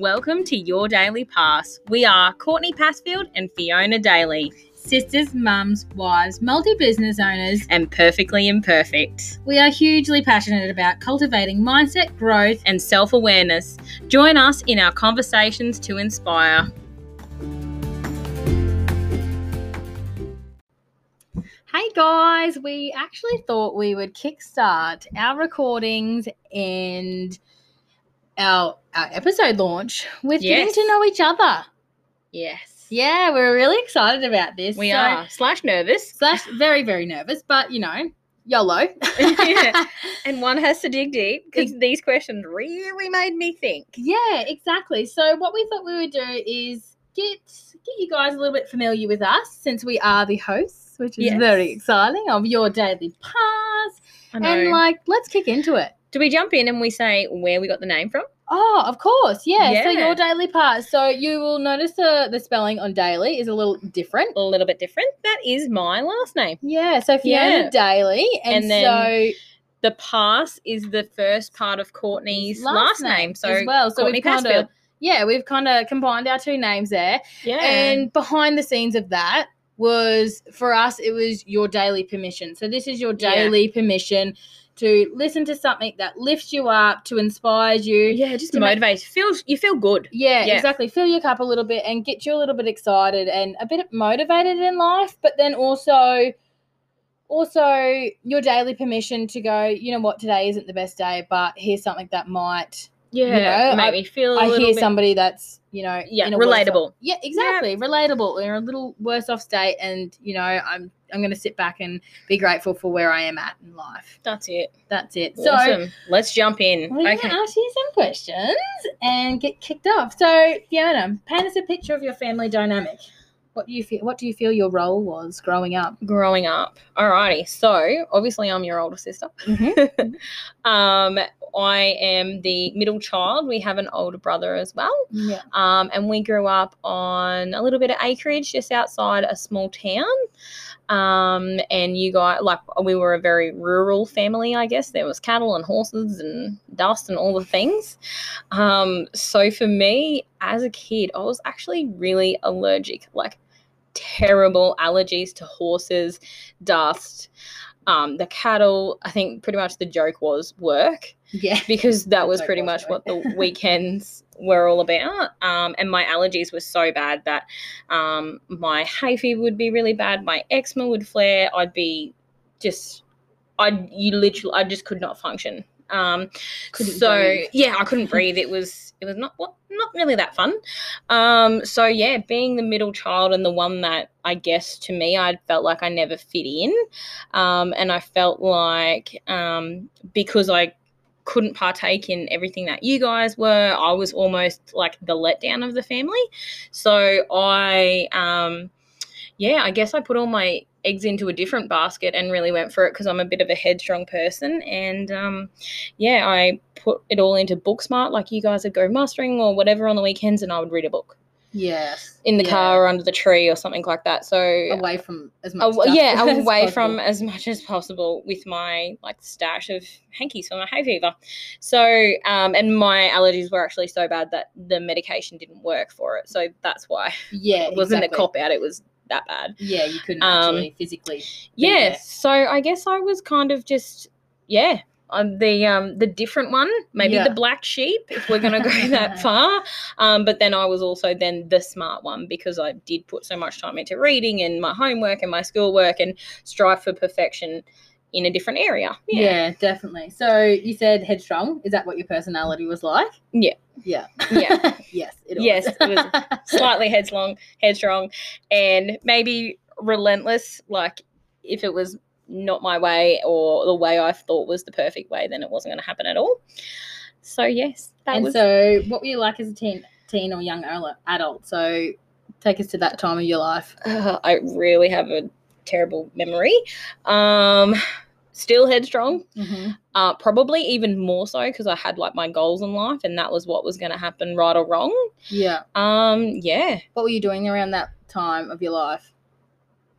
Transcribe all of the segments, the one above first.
Welcome to Your Daily Pass. We are Courtney Passfield and Fiona Daly, Sisters, mums, wives, multi business owners. and perfectly imperfect. We are hugely passionate about cultivating mindset growth. and self awareness. Join us in our conversations to inspire. Hey guys, we actually thought we would kickstart our recordings and our, our episode launch with Yes. getting to know each other. Yes. Yeah, we're really excited about this. We So- are. Slash nervous. Slash very, very nervous, but you know, YOLO. Yeah. And one has to dig deep because these questions really made me think. Yeah, exactly. So what we thought we would do is get get you guys a little bit familiar with us since we are the hosts, which is Yes. very exciting of your daily pass. And like, let's kick into it. Do we jump in and we say where we got the name from? Oh, of course, yeah. So your daily pass. So you will notice the the spelling on daily is a little different. A little bit different. That is my last name. Yeah. So Fiona Yeah. Daly, and, And then so The pass is the first part of Courtney's last, name. So as well. So Courtney we've kind of yeah, we've kind of combined our two names there. Yeah. And behind the scenes of that was for us, it was your daily permission. So this is your Yeah. daily permission to listen to something that lifts you up, to inspires you. yeah, just to to make- motivate. Feel you feel good. Yeah, Yeah. exactly. Fill your cup a little bit and get you a little bit excited and a bit motivated in life, but then also also your daily permission to go, you know what, today isn't the best day, but here's something that might Yeah, know, make I- me feel I hear bit. somebody that's, you know, Yeah, worse off- relatable. yeah, exactly. Relatable. They're a little worse off state and, you know, I'm I'm gonna sit back and be grateful for where I am at in life. That's it. That's it. So Let's jump in. we're okay. gonna ask you some questions and get kicked off. So Fiona, paint us a picture of your family dynamic. What do you feel what do you feel your role was growing up? Growing up. Alrighty. So obviously I'm your older sister. Mhm. um, I am the middle child. We have an older brother as well. Yeah. Um, and we grew up on a little bit of acreage just outside a small town. Um, and you guys, like, we were a very rural family, I guess. There was cattle and horses and dust and all the things. Um, so for me, as a kid, I was actually really allergic, like terrible allergies to horses, dust. Um, the cattle, I think pretty much the joke was work Yeah. because that was pretty much what the weekends were all about. Um, and my allergies were so bad that um, my hay fever would be really bad, my eczema would flare. I'd be just, I you literally, I just could not function. Um, so breathe. yeah, I couldn't breathe. It was it was not well, not really that fun. Um, so yeah, being the middle child and the one that I guess to me I felt like I never fit in, um, and I felt like um, because I couldn't partake in everything that you guys were, I was almost like the letdown of the family. So I um, yeah, I guess I put all my eggs into a different basket and really went for it because I'm a bit of a headstrong person. And um, yeah, I put it all into Booksmart, like you guys would go mustering or whatever on the weekends, and I would read a book Yes. in the Yeah. car or under the tree or something like that. So Away from as much Aw- yeah, as away possible. from as much as possible with my like stash of hankies for my hay fever. So, um, and my allergies were actually so bad that the medication didn't work for it. So that's why Yeah. it wasn't exactly. a cop out. It was that bad. Yeah, you couldn't Um, actually physically. Yeah. So I guess I was kind of just yeah. I'm the um the different one, maybe Yeah. the black sheep, if we're gonna go that far. Um, but then I was also then the smart one because I did put so much time into reading and my homework and my schoolwork and strive for perfection in a different area. Yeah. definitely. So you said headstrong. Is that what your personality was like? Yeah. Yeah. Yeah. yes. It was. Yes, it was slightly headstrong, headstrong, and maybe relentless. Like if it was not my way or the way I thought was the perfect way, then it wasn't going to happen at all. So yes, that and was so, what were you like as a teen, teen or young adult-? So take us to that time of your life. uh, I really have a terrible memory. Um, still headstrong. Mm-hmm. Uh, probably even more so because I had like my goals in life, and that was what was going to happen, right or wrong. Yeah. Um, yeah, What were you doing around that time of your life?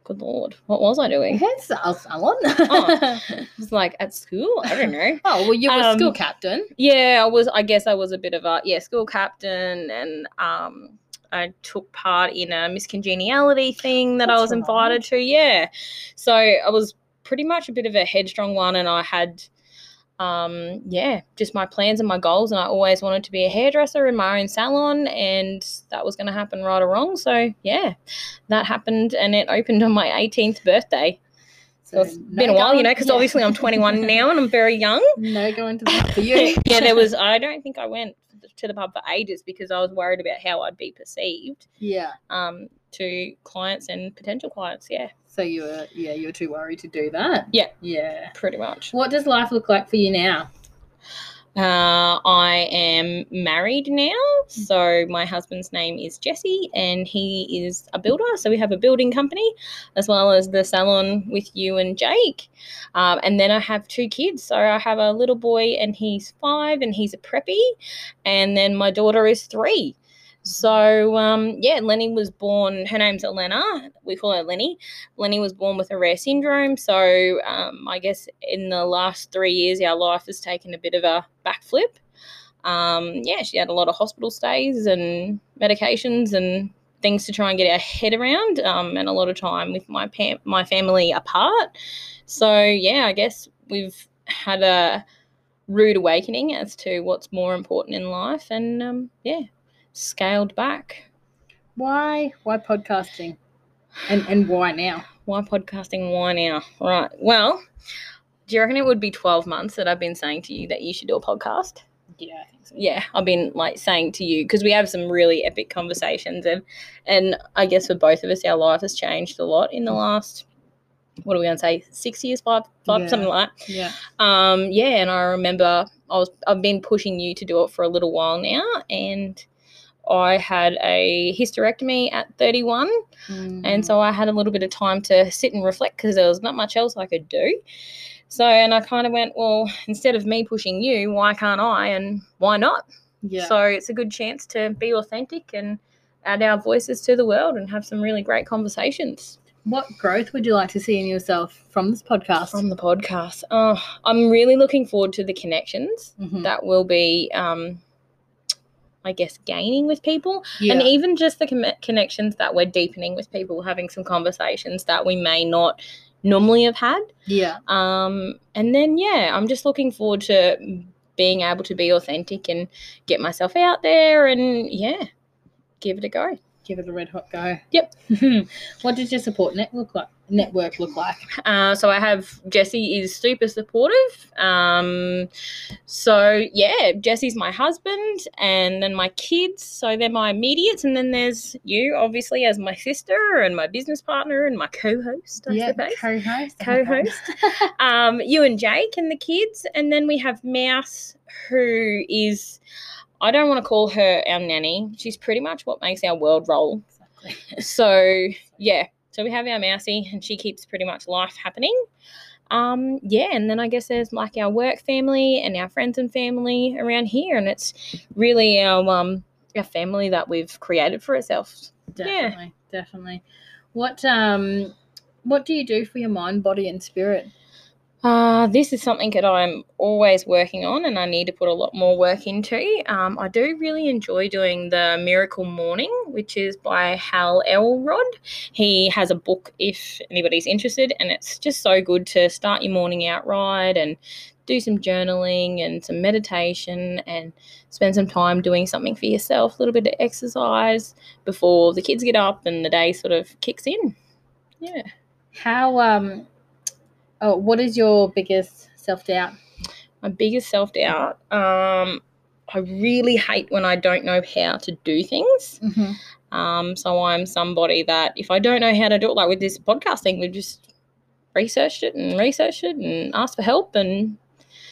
good lord, what was I doing? Sal- salon. Oh. I was like at school. I don't know. Oh, well, you were Um, school captain. Yeah, I was. I guess I was a bit of a yeah school captain, and um, I took part in a miscongeniality thing that I was invited to. Yeah, so I was pretty much a bit of a headstrong one, and I had. Um, yeah, just my plans and my goals, and I always wanted to be a hairdresser in my own salon, and that was going to happen right or wrong. So yeah, that happened, and it opened on my 18th birthday. So it's no been a while, you know, because yeah. obviously I'm 21 now, and I'm very young No going to that for you. yeah, there was. I don't think I went to the pub for ages because I was worried about how I'd be perceived Yeah. um, to clients and potential clients. Yeah, So you were, yeah, you were too worried to do that. Yeah. Yeah. pretty much. What does life look like for you now? Uh, I am married now, so my husband's name is Jesse, and he is a builder. So we have a building company, as well as the salon with you and Jake. Um, and then I have two kids. So I have a little boy, and he's five, and he's a preppy, and then my daughter is three. So um, yeah, Lenny was born. Her name's Elena. We call her Lenny. Lenny was born with a rare syndrome. So um, I guess in the last three years, our life has taken a bit of a backflip. Um, yeah, she had a lot of hospital stays and medications and things to try and get our head around, um, and a lot of time with my pa- my family apart. So yeah, I guess we've had a rude awakening as to what's more important in life, and um, yeah, scaled back. Why? Why podcasting? And and why now? Why podcasting? Why now? Right. Well, do you reckon it would be 12 months that I've been saying to you that you should do a podcast? Yeah, I think so. Yeah, I've been like saying to you because we have some really epic conversations and and I guess for both of us our life has changed a lot in the last what are we gonna say, six years, five five, Yeah. something like that. Yeah. Um, yeah, and I remember I was I've been pushing you to do it for a little while now and I had a hysterectomy at 31 Mm. and so I had a little bit of time to sit and reflect because there was not much else I could do. So, and I kind of went, well, instead of me pushing you, why can't I and why not? yeah. So, it's a good chance to be authentic and add our voices to the world and have some really great conversations what growth would you like to see in yourself from this podcast? from the podcast. Oh, I'm really looking forward to the connections Mhm. that will be, um, I guess, gaining with people. yeah. and even just the com- connections that we're deepening with people having some conversations that we may not normally have had yeah. um and then yeah i'm just looking forward to being able to be authentic and get myself out there and yeah give it a go Give it a red hot go. Yep. what does your support net look like? Network look like? uh, so i have jesse is super supportive um so yeah jesse's my husband and then my kids so they're my immediates and then there's you obviously as my sister and my business partner and my co-host i yeah. suppose Co-host. co-host um, you and Jake and the kids, and then we have Mouse, who is I don't want to call her our nanny. She's pretty much what makes our world roll. exactly. So yeah, so we have our Mousy, and she keeps pretty much life happening. Um, yeah, and then I guess there's like our work family and our friends and family around here, and it's really our um our family that we've created for ourselves. Definitely. Definitely. What um what do you do for your mind, body and spirit? Uh, this is something that I'm always working on and I need to put a lot more work into. Um, I do really enjoy doing the Miracle Morning, which is by Hal Elrod. He has a book if anybody's interested, and it's just so good to start your morning out right and do some journaling and some meditation and spend some time doing something for yourself, a little bit of exercise before the kids get up and the day sort of kicks in. Yeah. How um oh what is your biggest self doubt? my biggest self doubt. Um, I really hate when I don't know how to do things. Mm-hmm. Um, so I'm somebody that if I don't know how to do it, like with this podcast thing, we've just researched it and researched it and asked for help and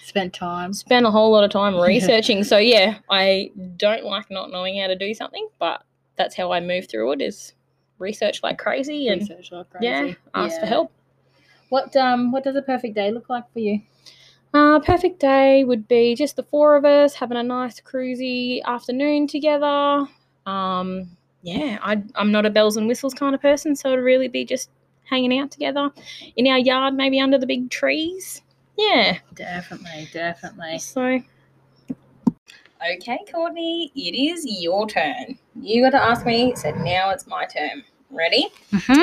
Spent time. spent a whole lot of time researching. so yeah, I don't like not knowing how to do something, but that's how I move through it is research like crazy and Research like crazy. yeah, ask for help. What um what does a perfect day look like for you? Uh, perfect day would be just the four of us having a nice cruisy afternoon together. Um, yeah, I, I'm not a bells and whistles kind of person, so it'd really be just hanging out together in our yard, maybe under the big trees. Yeah. Definitely, definitely. So. Okay, Courtney, it is your turn. You got to ask me, so now it's my turn. Ready? Mm-hmm.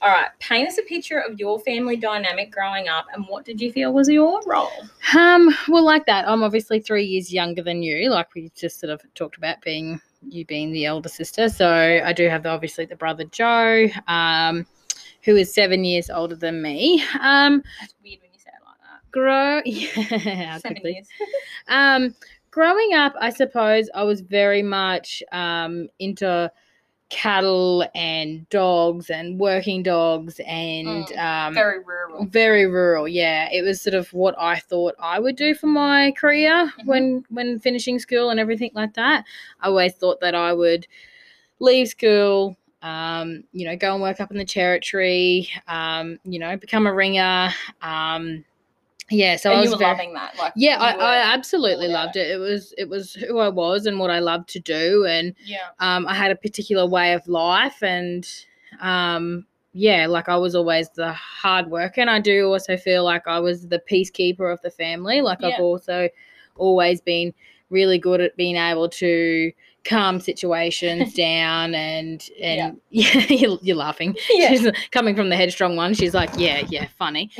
All right, paint us a picture of your family dynamic growing up and what did you feel was your role? Um, well, like that, I'm obviously three years younger than you, like we just sort of talked about being you being the elder sister. So I do have the, obviously the brother Joe, um, who is seven years older than me. Um, That's weird when you say it like that. grow, yeah, Seven years. Um, growing up, I suppose I was very much um, into cattle and dogs and working dogs and Mm, um, Very rural. very rural. Yeah, it was sort of what I thought I would do for my career Mhm. when when finishing school and everything like that. I always thought that I would leave school. Um, you know, go and work up in the territory, um, you know, become a ringer. Um, yeah, so I was you were very, loving that. Like yeah, I, I absolutely loved it. It was it was who I was and what I loved to do, and yeah. um, I had a particular way of life, and um, yeah, like I was always the hard worker, and I do also feel like I was the peacekeeper of the family. Like I've also always been really good at being able to calm situations down, and and yeah, you're, you're laughing. Yeah. She's coming from the headstrong one. She's like, yeah, yeah, funny.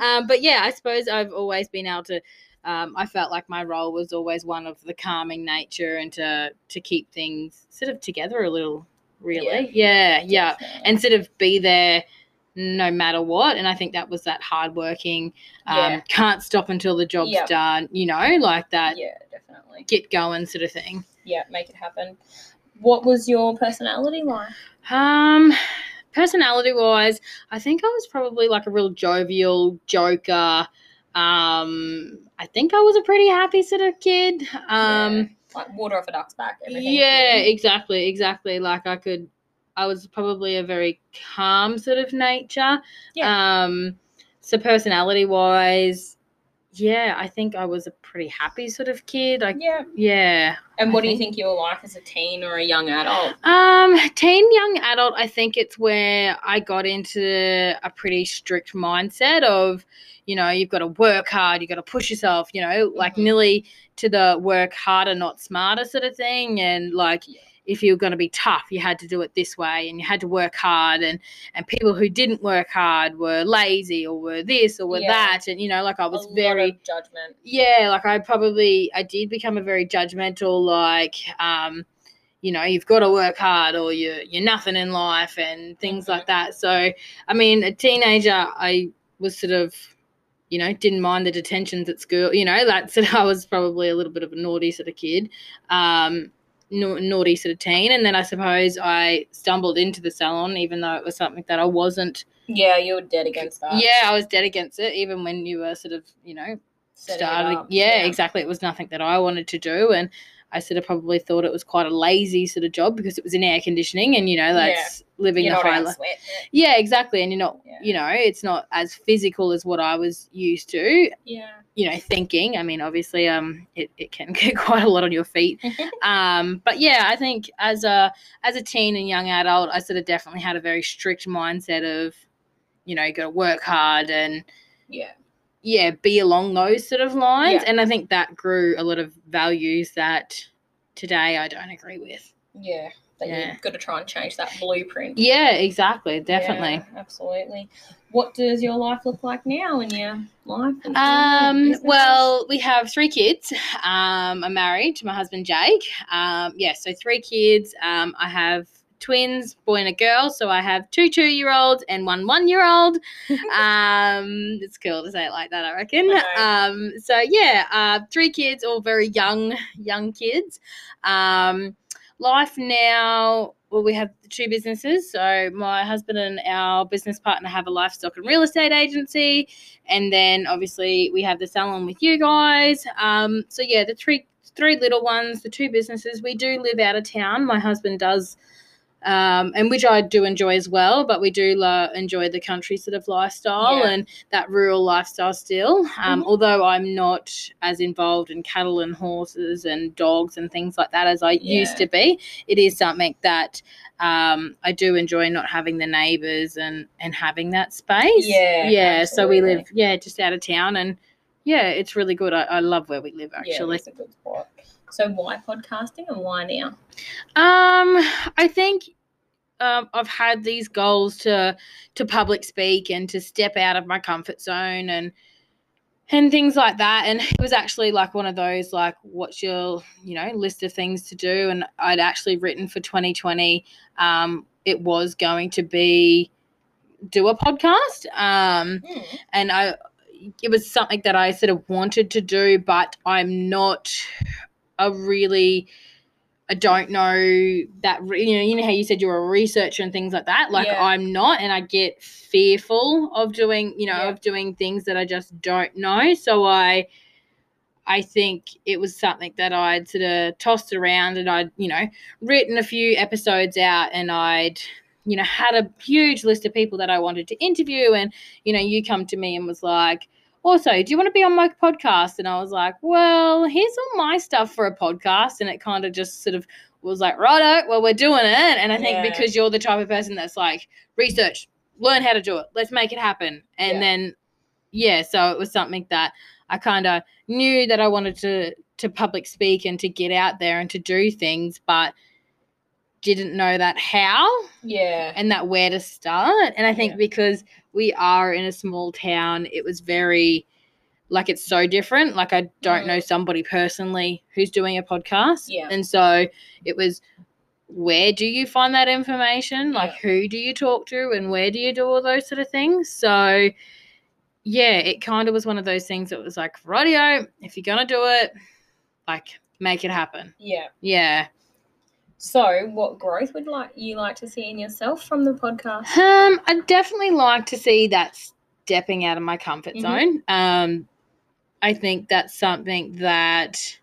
um, but yeah, I suppose I've always been able to. Um, I felt like my role was always one of the calming nature and to to keep things sort of together a little. Really, yeah, yeah, Definitely. and sort of be there no matter what. And I think that was that hardworking. Um, Yeah. Can't stop until the job's Yep. done. You know, like that. yeah, definitely. Get going, sort of thing. Yeah, make it happen. What was your personality like? Um, personality wise, I think I was probably like a real jovial joker. Um, I think I was a pretty happy sort of kid. Um, Yeah, like water off a duck's back. Everything. yeah, exactly, exactly. Like I could, I was probably a very calm sort of nature. Um, so personality wise, yeah, I think I was a pretty happy sort of kid. Like, Yeah. yeah, And I what do you think- think you were like as a teen or a young adult? Um, teen young adult, I think it's where I got into a pretty strict mindset of, you know, you've got to work hard, you've got to push yourself, you know, like Mhm. nearly to the work harder, not smarter sort of thing. And like, Yeah. If you were going to be tough, you had to do it this way and you had to work hard. And, and people who didn't work hard were lazy or were this or were Yeah. that. And, you know, like I was very, judgment. yeah like i probably i did become a very judgmental like um you know you've got to work hard or you're you're nothing in life and things Mhm. like that so i mean a teenager i was sort of you know didn't mind the detentions at school you know that sort of, i was probably a little bit of a naughty sort of kid um na- naughty sort of teen and then i suppose i stumbled into the salon even though it was something that i wasn't Yeah, you were dead against that. yeah i was dead against it even when you were sort of you know Setting started. up, Yeah, exactly. It was nothing that I wanted to do, and I sort of probably thought it was quite a lazy sort of job because it was in air conditioning, and you know that's living You're the high life. Yeah, exactly. And you're not, Yeah. You know, it's not as physical as what I was used to. Yeah. You know, thinking. I mean, obviously, um, it, it can get quite a lot on your feet. um, but yeah, I think as a as a teen and young adult, I sort of definitely had a very strict mindset of, you know, you got to work hard and Yeah. yeah, be along those sort of lines. Yeah. And I think that grew a lot of values that today I don't agree with. Yeah. That Yeah. you've got to try and change that blueprint. Yeah, exactly, definitely. Yeah, absolutely. What does your life look like now in your life? Um, well, we have three kids. Um, I'm married to my husband Jake. Um, yeah, so three kids. Um, I have twins, boy and a girl. So I have two two year olds and one one year old. Um, it's cool to say it like that, I reckon. Um, so yeah, uh, three kids, all very young, young kids. Um, life now. Well, we have two businesses. So my husband and our business partner have a livestock and real estate agency, and then obviously we have the salon with you guys. Um, so yeah, the three three little ones, the two businesses. We do live out of town. My husband does um, and which I do enjoy as well. But we do lo- enjoy the country sort of lifestyle Yeah. and that rural lifestyle still. Um, Mhm. Although I'm not as involved in cattle and horses and dogs and things like that as I used to be, it is something that um, I do enjoy not having the neighbours and and having that space. Yeah, yeah. So we live yeah just out of town and. Yeah, it's really good. I, I love where we live actually. Yeah, it's a good spot. So why podcasting and why now? Um, I think um, I've had these goals to to public speak and to step out of my comfort zone and and things like that. And it was actually like one of those like, what's your you know list of things to do? And I'd actually written for 2020. Um, it was going to be do a podcast. Um, and I it was something that I sort of wanted to do, but I'm not a really I don't know that you know you know how you said you're a researcher and things like that. Like Yeah. I'm not, and I get fearful of doing you know Yeah. of doing things that I just don't know. So I I think it was something that I'd sort of tossed around and I'd you know written a few episodes out and I'd you know had a huge list of people that I wanted to interview and you know you come to me and was like also, do you want to be on my podcast? And I was like, well, here's all my stuff for a podcast. And it kind of just sort of was like, righto, well, we're doing it. And I think Yeah. because you're the type of person that's like, research, learn how to do it, let's make it happen. And Yeah. then, yeah, so it was something that I kind of knew that I wanted to to public speak and to get out there and to do things, but didn't know that how Yeah. and that where to start. And I think Yeah. because we are in a small town, it was very like it's so different. Like I don't Mm. know somebody personally who's doing a podcast. Yeah. And so it was where do you find that information? Like Yeah. who do you talk to and where do you do all those sort of things? So yeah, it kind of was one of those things that was like, radio, if you're gonna do it, like make it happen. Yeah. Yeah. So, what growth would like you like to see in yourself from the podcast? Um, I definitely like to see that stepping out of my comfort Mhm. zone. Um, I think that's something that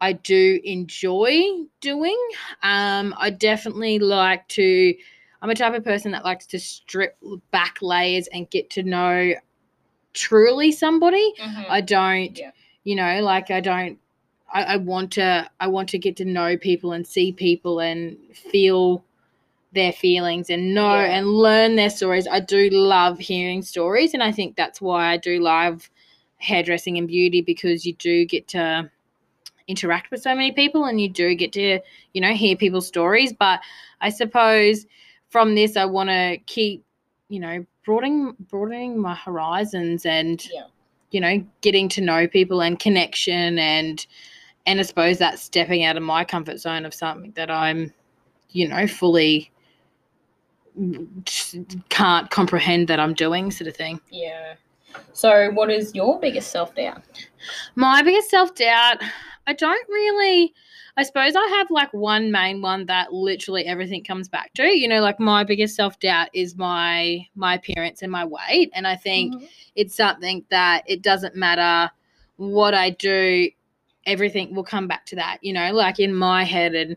I do enjoy doing. Um, I definitely like to. I'm a type of person that likes to strip back layers and get to know truly somebody. I don't, Yeah. you know, like I don't. I, I want to. I want to get to know people and see people and feel their feelings and know Yeah. and learn their stories. I do love hearing stories, and I think that's why I do love hairdressing and beauty because you do get to interact with so many people and you do get to you know hear people's stories but i suppose from this i want to keep you know broadening broadening my horizons and Yeah. you know getting to know people and connection and and i suppose that stepping out of my comfort zone of something that i'm you know fully can't comprehend that i'm doing sort of thing Yeah. So, what is your biggest self doubt? My biggest self doubt, I don't really. I suppose I have like one main one that literally everything comes back to. You know, like my biggest self doubt is my my appearance and my weight, and I think mm-hmm. it's something that it doesn't matter what I do, everything will come back to that. You know, like in my head and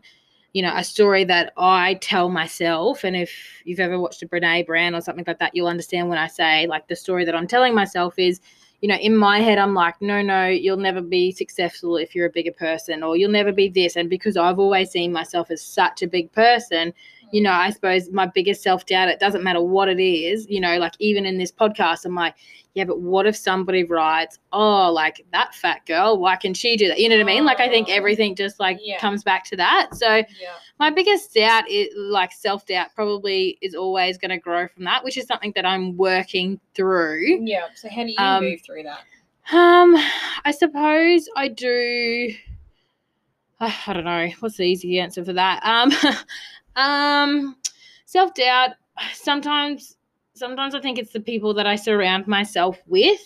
you know, a story that I tell myself. And if you've ever watched a Brene Brown or something like that, you'll understand when I say like the story that I'm telling myself is, you know, in my head, I'm like, no, no, you'll never be successful if you're a bigger person, or you'll never be this. And because I've always seen myself as such a big person, you know, I suppose my biggest self doubt, it doesn't matter what it is, you know, like even in this podcast, I'm like, yeah, but what if somebody writes, oh, like that fat girl, why can she do that? You know what I mean? Like, I think Oh. everything just like Yeah. comes back to that. So, Yeah. my biggest doubt is like self doubt probably is always going to grow from that, which is something that I'm working through. Yeah. So, how do you Um, move through that? Um, I suppose I do. I don't know what's the easy answer for that. Um, um, self doubt. Sometimes, sometimes I think it's the people that I surround myself with,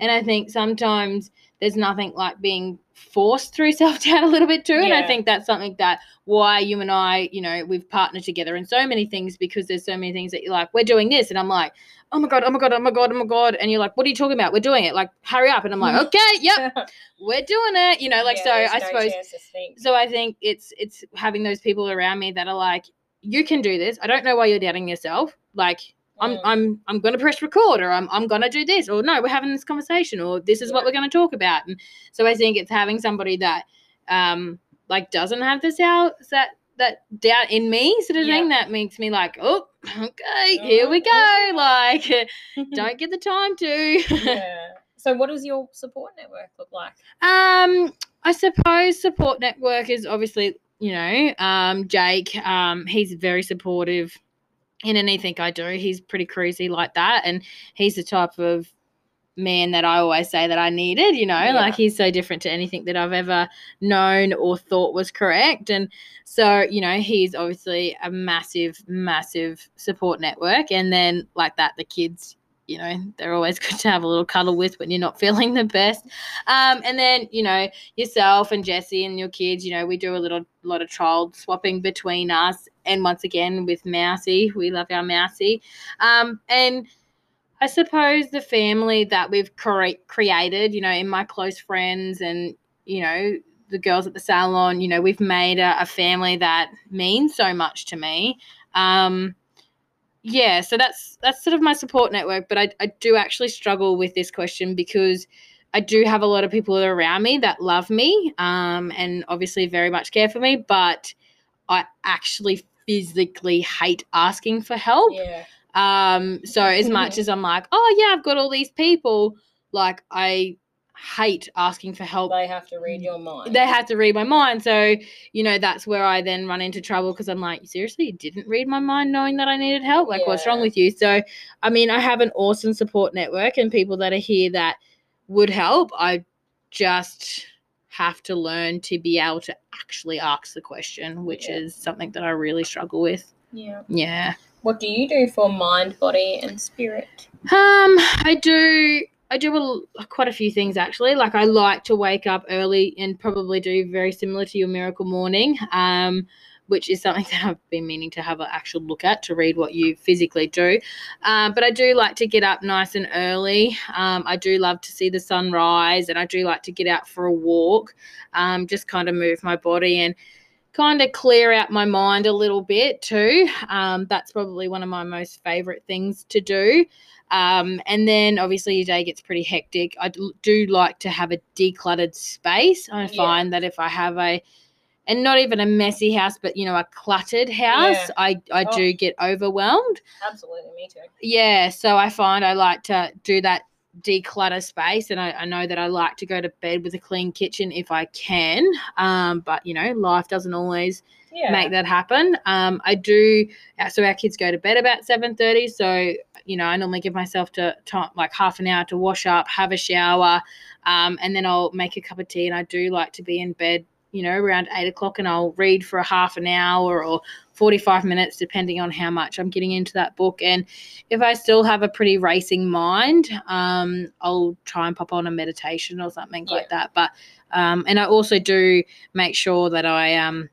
and I think sometimes there's nothing like being forced through self doubt a little bit too. And I think that's something that why you and I, you know, we've partnered together in so many things because there's so many things that you're like, we're doing this, and I'm like, oh my god, oh my god, oh my god, oh my god, and you're like, what are you talking about? We're doing it. Like, hurry up, and I'm like, okay, yep, we're doing it. You know, like Yeah, so. I no suppose chance to think. so. I think it's it's having those people around me that are like, you can do this. I don't know why you're doubting yourself. Like I'm. I'm I'm gonna press record or I'm I'm gonna do this or no, we're having this conversation or this is what we're gonna talk about. And so I think it's having somebody that um like doesn't have this out that that doubt in me sort of Yeah. thing that makes me like, oh, okay, here we go. Like don't get the time to. yeah. So, what does your support network look like? Um, I suppose support network is obviously, you know, um, Jake. Um, he's very supportive in anything I do. He's pretty crazy like that, and he's the type of man that I always say that I needed. You know, Yeah. like he's so different to anything that I've ever known or thought was correct, and so you know, he's obviously a massive, massive support network. And then like that, the kids. You know, they're always good to have a little cuddle with when you're not feeling the best. Um, and then you know yourself and Jesse and your kids. You know we do a little lot of child swapping between us, and once again with Mousy, we love our Mousy. Um, and I suppose the family that we've cre- created, you know, in my close friends and you know the girls at the salon, you know, we've made a, a family that means so much to me. Um, yeah, so that's that's sort of my support network, but I, I do actually struggle with this question because I do have a lot of people around me that love me um, and obviously very much care for me, but I actually physically hate asking for help. Yeah. Um, so as much as I'm like, oh yeah, I've got all these people, like I hate asking for help They have to read your mind. they have to read my mind. So, you know, that's where I then run into trouble because I'm like, seriously, you didn't read my mind knowing that I needed help? Like, what's wrong with you? So, I mean, I have an awesome support network and people that are here that would help. I just have to learn to be able to actually ask the question, which Yeah. is something that I really struggle with. yeah. Yeah. What do you do for mind, body, and spirit? Um, I do. I do a, quite a few things actually. Like I like to wake up early and probably do very similar to your miracle morning. Um, which is something that I've been meaning to have an actual look at to read what you physically do. Um, but I do like to get up nice and early. Um, I do love to see the sunrise, and I do like to get out for a walk. Um, just kind of move my body and kind of clear out my mind a little bit too. Um, that's probably one of my most favorite things to do. Um, and then obviously your day gets pretty hectic. I do like to have a decluttered space. I Yeah. find that if I have a and not even a messy house, but you know, a cluttered house, Yeah. I, I Oh. do get overwhelmed. Absolutely, me too. Yeah, so I find I like to do that declutter space, and I, I know that I like to go to bed with a clean kitchen if I can. Um, but you know, life doesn't always Yeah. make that happen. Um, I do. uh, So our kids go to bed about seven thirty. So you know, I normally give myself to time like half an hour to wash up, have a shower, um, and then I'll make a cup of tea. And I do like to be in bed, you know, around eight o'clock, and I'll read for a half an hour or forty-five minutes, depending on how much I'm getting into that book. And if I still have a pretty racing mind, um, I'll try and pop on a meditation or something like that. But um, and I also do make sure that I um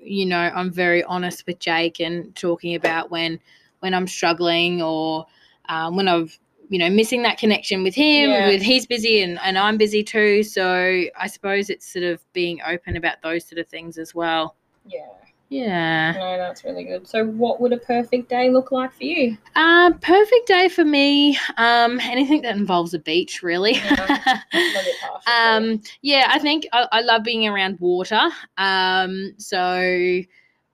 you know i'm very honest with jake and talking about when when i'm struggling or um, when i've you know missing that connection with him Yeah. with he's busy and, and i'm busy too so i suppose it's sort of being open about those sort of things as well Yeah. Yeah No, that's really good. So, what would a perfect day look like for you? um perfect day for me um anything that involves a beach really Yeah. Harsh, um yeah i think I, I love being around water um so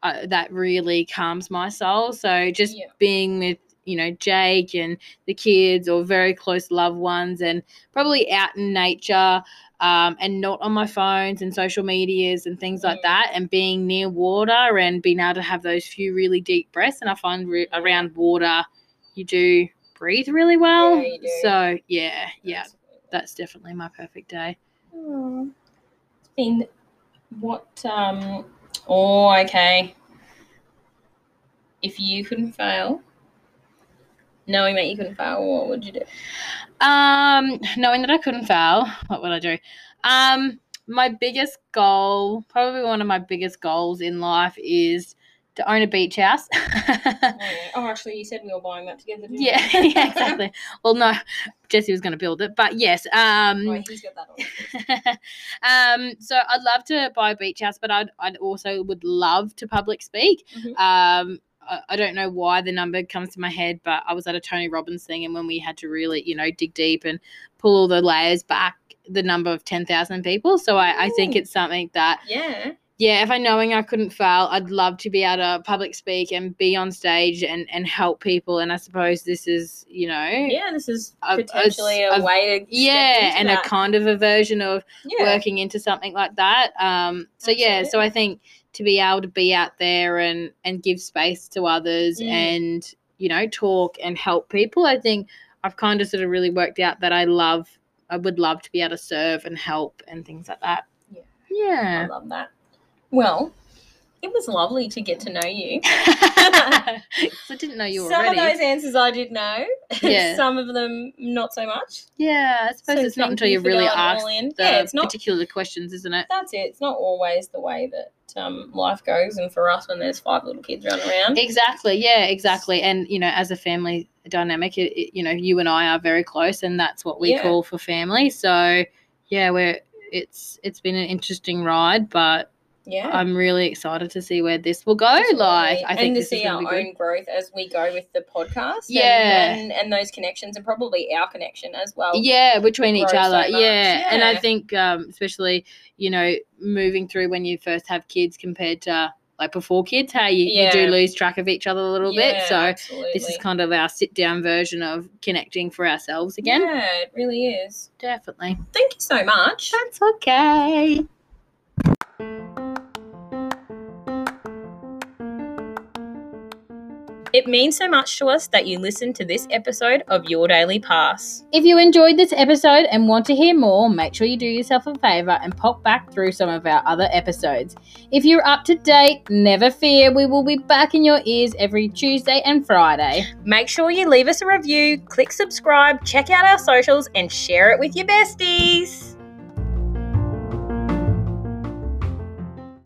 uh, that really calms my soul so just Yeah. being with you know jake and the kids or very close loved ones and probably out in nature um, and not on my phones and social medias and things like Mm. that and being near water and being able to have those few really deep breaths and i find re- around water you do breathe really well Yeah, so yeah yeah that's definitely my perfect day. Oh. It's been what um oh okay. If you couldn't fail, knowing that you couldn't fail, what would you do? Um, knowing that I couldn't fail, what would I do? Um, my biggest goal, probably one of my biggest goals in life is to own a beach house. Oh, oh, actually, you said we were buying that together. Didn't yeah, you? yeah, exactly. Well, no, Jesse was going to build it, but yes. Um, Right, he's got that um, so I'd love to buy a beach house, but I'd, I'd also would love to public speak. Mhm. Um, I, I don't know why the number comes to my head, but I was at a Tony Robbins thing, and when we had to really, you know, dig deep and pull all the layers back, the number of ten thousand people. So I, I think it's something that Yeah. yeah, if I knowing I couldn't fail, I'd love to be able to public speak and be on stage and and help people. And I suppose this is, you know, Yeah, this is A- potentially a, a- way to. yeah, and that. a kind of a version of yeah. working into something like that. Um, so yeah, so I think to be able to be out there and and give space to others Mm. and you know talk and help people, I think I've kind of sort of really worked out that I love, I would love to be able to serve and help and things like that. Yeah. Yeah. I love that. Well, it was lovely to get to know you. I didn't know you Some already. Some of those answers I did know. Yeah. Some of them not so much. yeah, I suppose So it's not until you really ask the Yeah, it's not. particular questions, isn't it? That's it. It's not always the way that um, life goes, and for us, when there's five little kids running around, Exactly. Yeah, exactly. And you know, as a family dynamic, it, it- you know, you and I are very close, and that's what we Yeah. call for family. So, yeah, we're it's it's been an interesting ride, but yeah, I'm really excited to see where this will go. Absolutely. Like, I think and to this is see going our to be good. own growth as we go with the podcast, Yeah. and, and, and those connections, and probably our connection as well. yeah between each grow so other yeah. and i think um especially you know moving through when you first have kids compared to like before kids how you, you do lose track of each other a little bit so absolutely. this is kind of our sit down version of connecting for ourselves again Yeah, it really is. definitely Thank you so much. that's okay It means so much to us that you listen to this episode of Your Daily Pass. if you enjoyed this episode and want to hear more make sure you do yourself a favor and pop back through some of our other episodes if you're up to date never fear we will be back in your ears every tuesday and friday Make sure you leave us a review, click subscribe, check out our socials, and share it with your besties.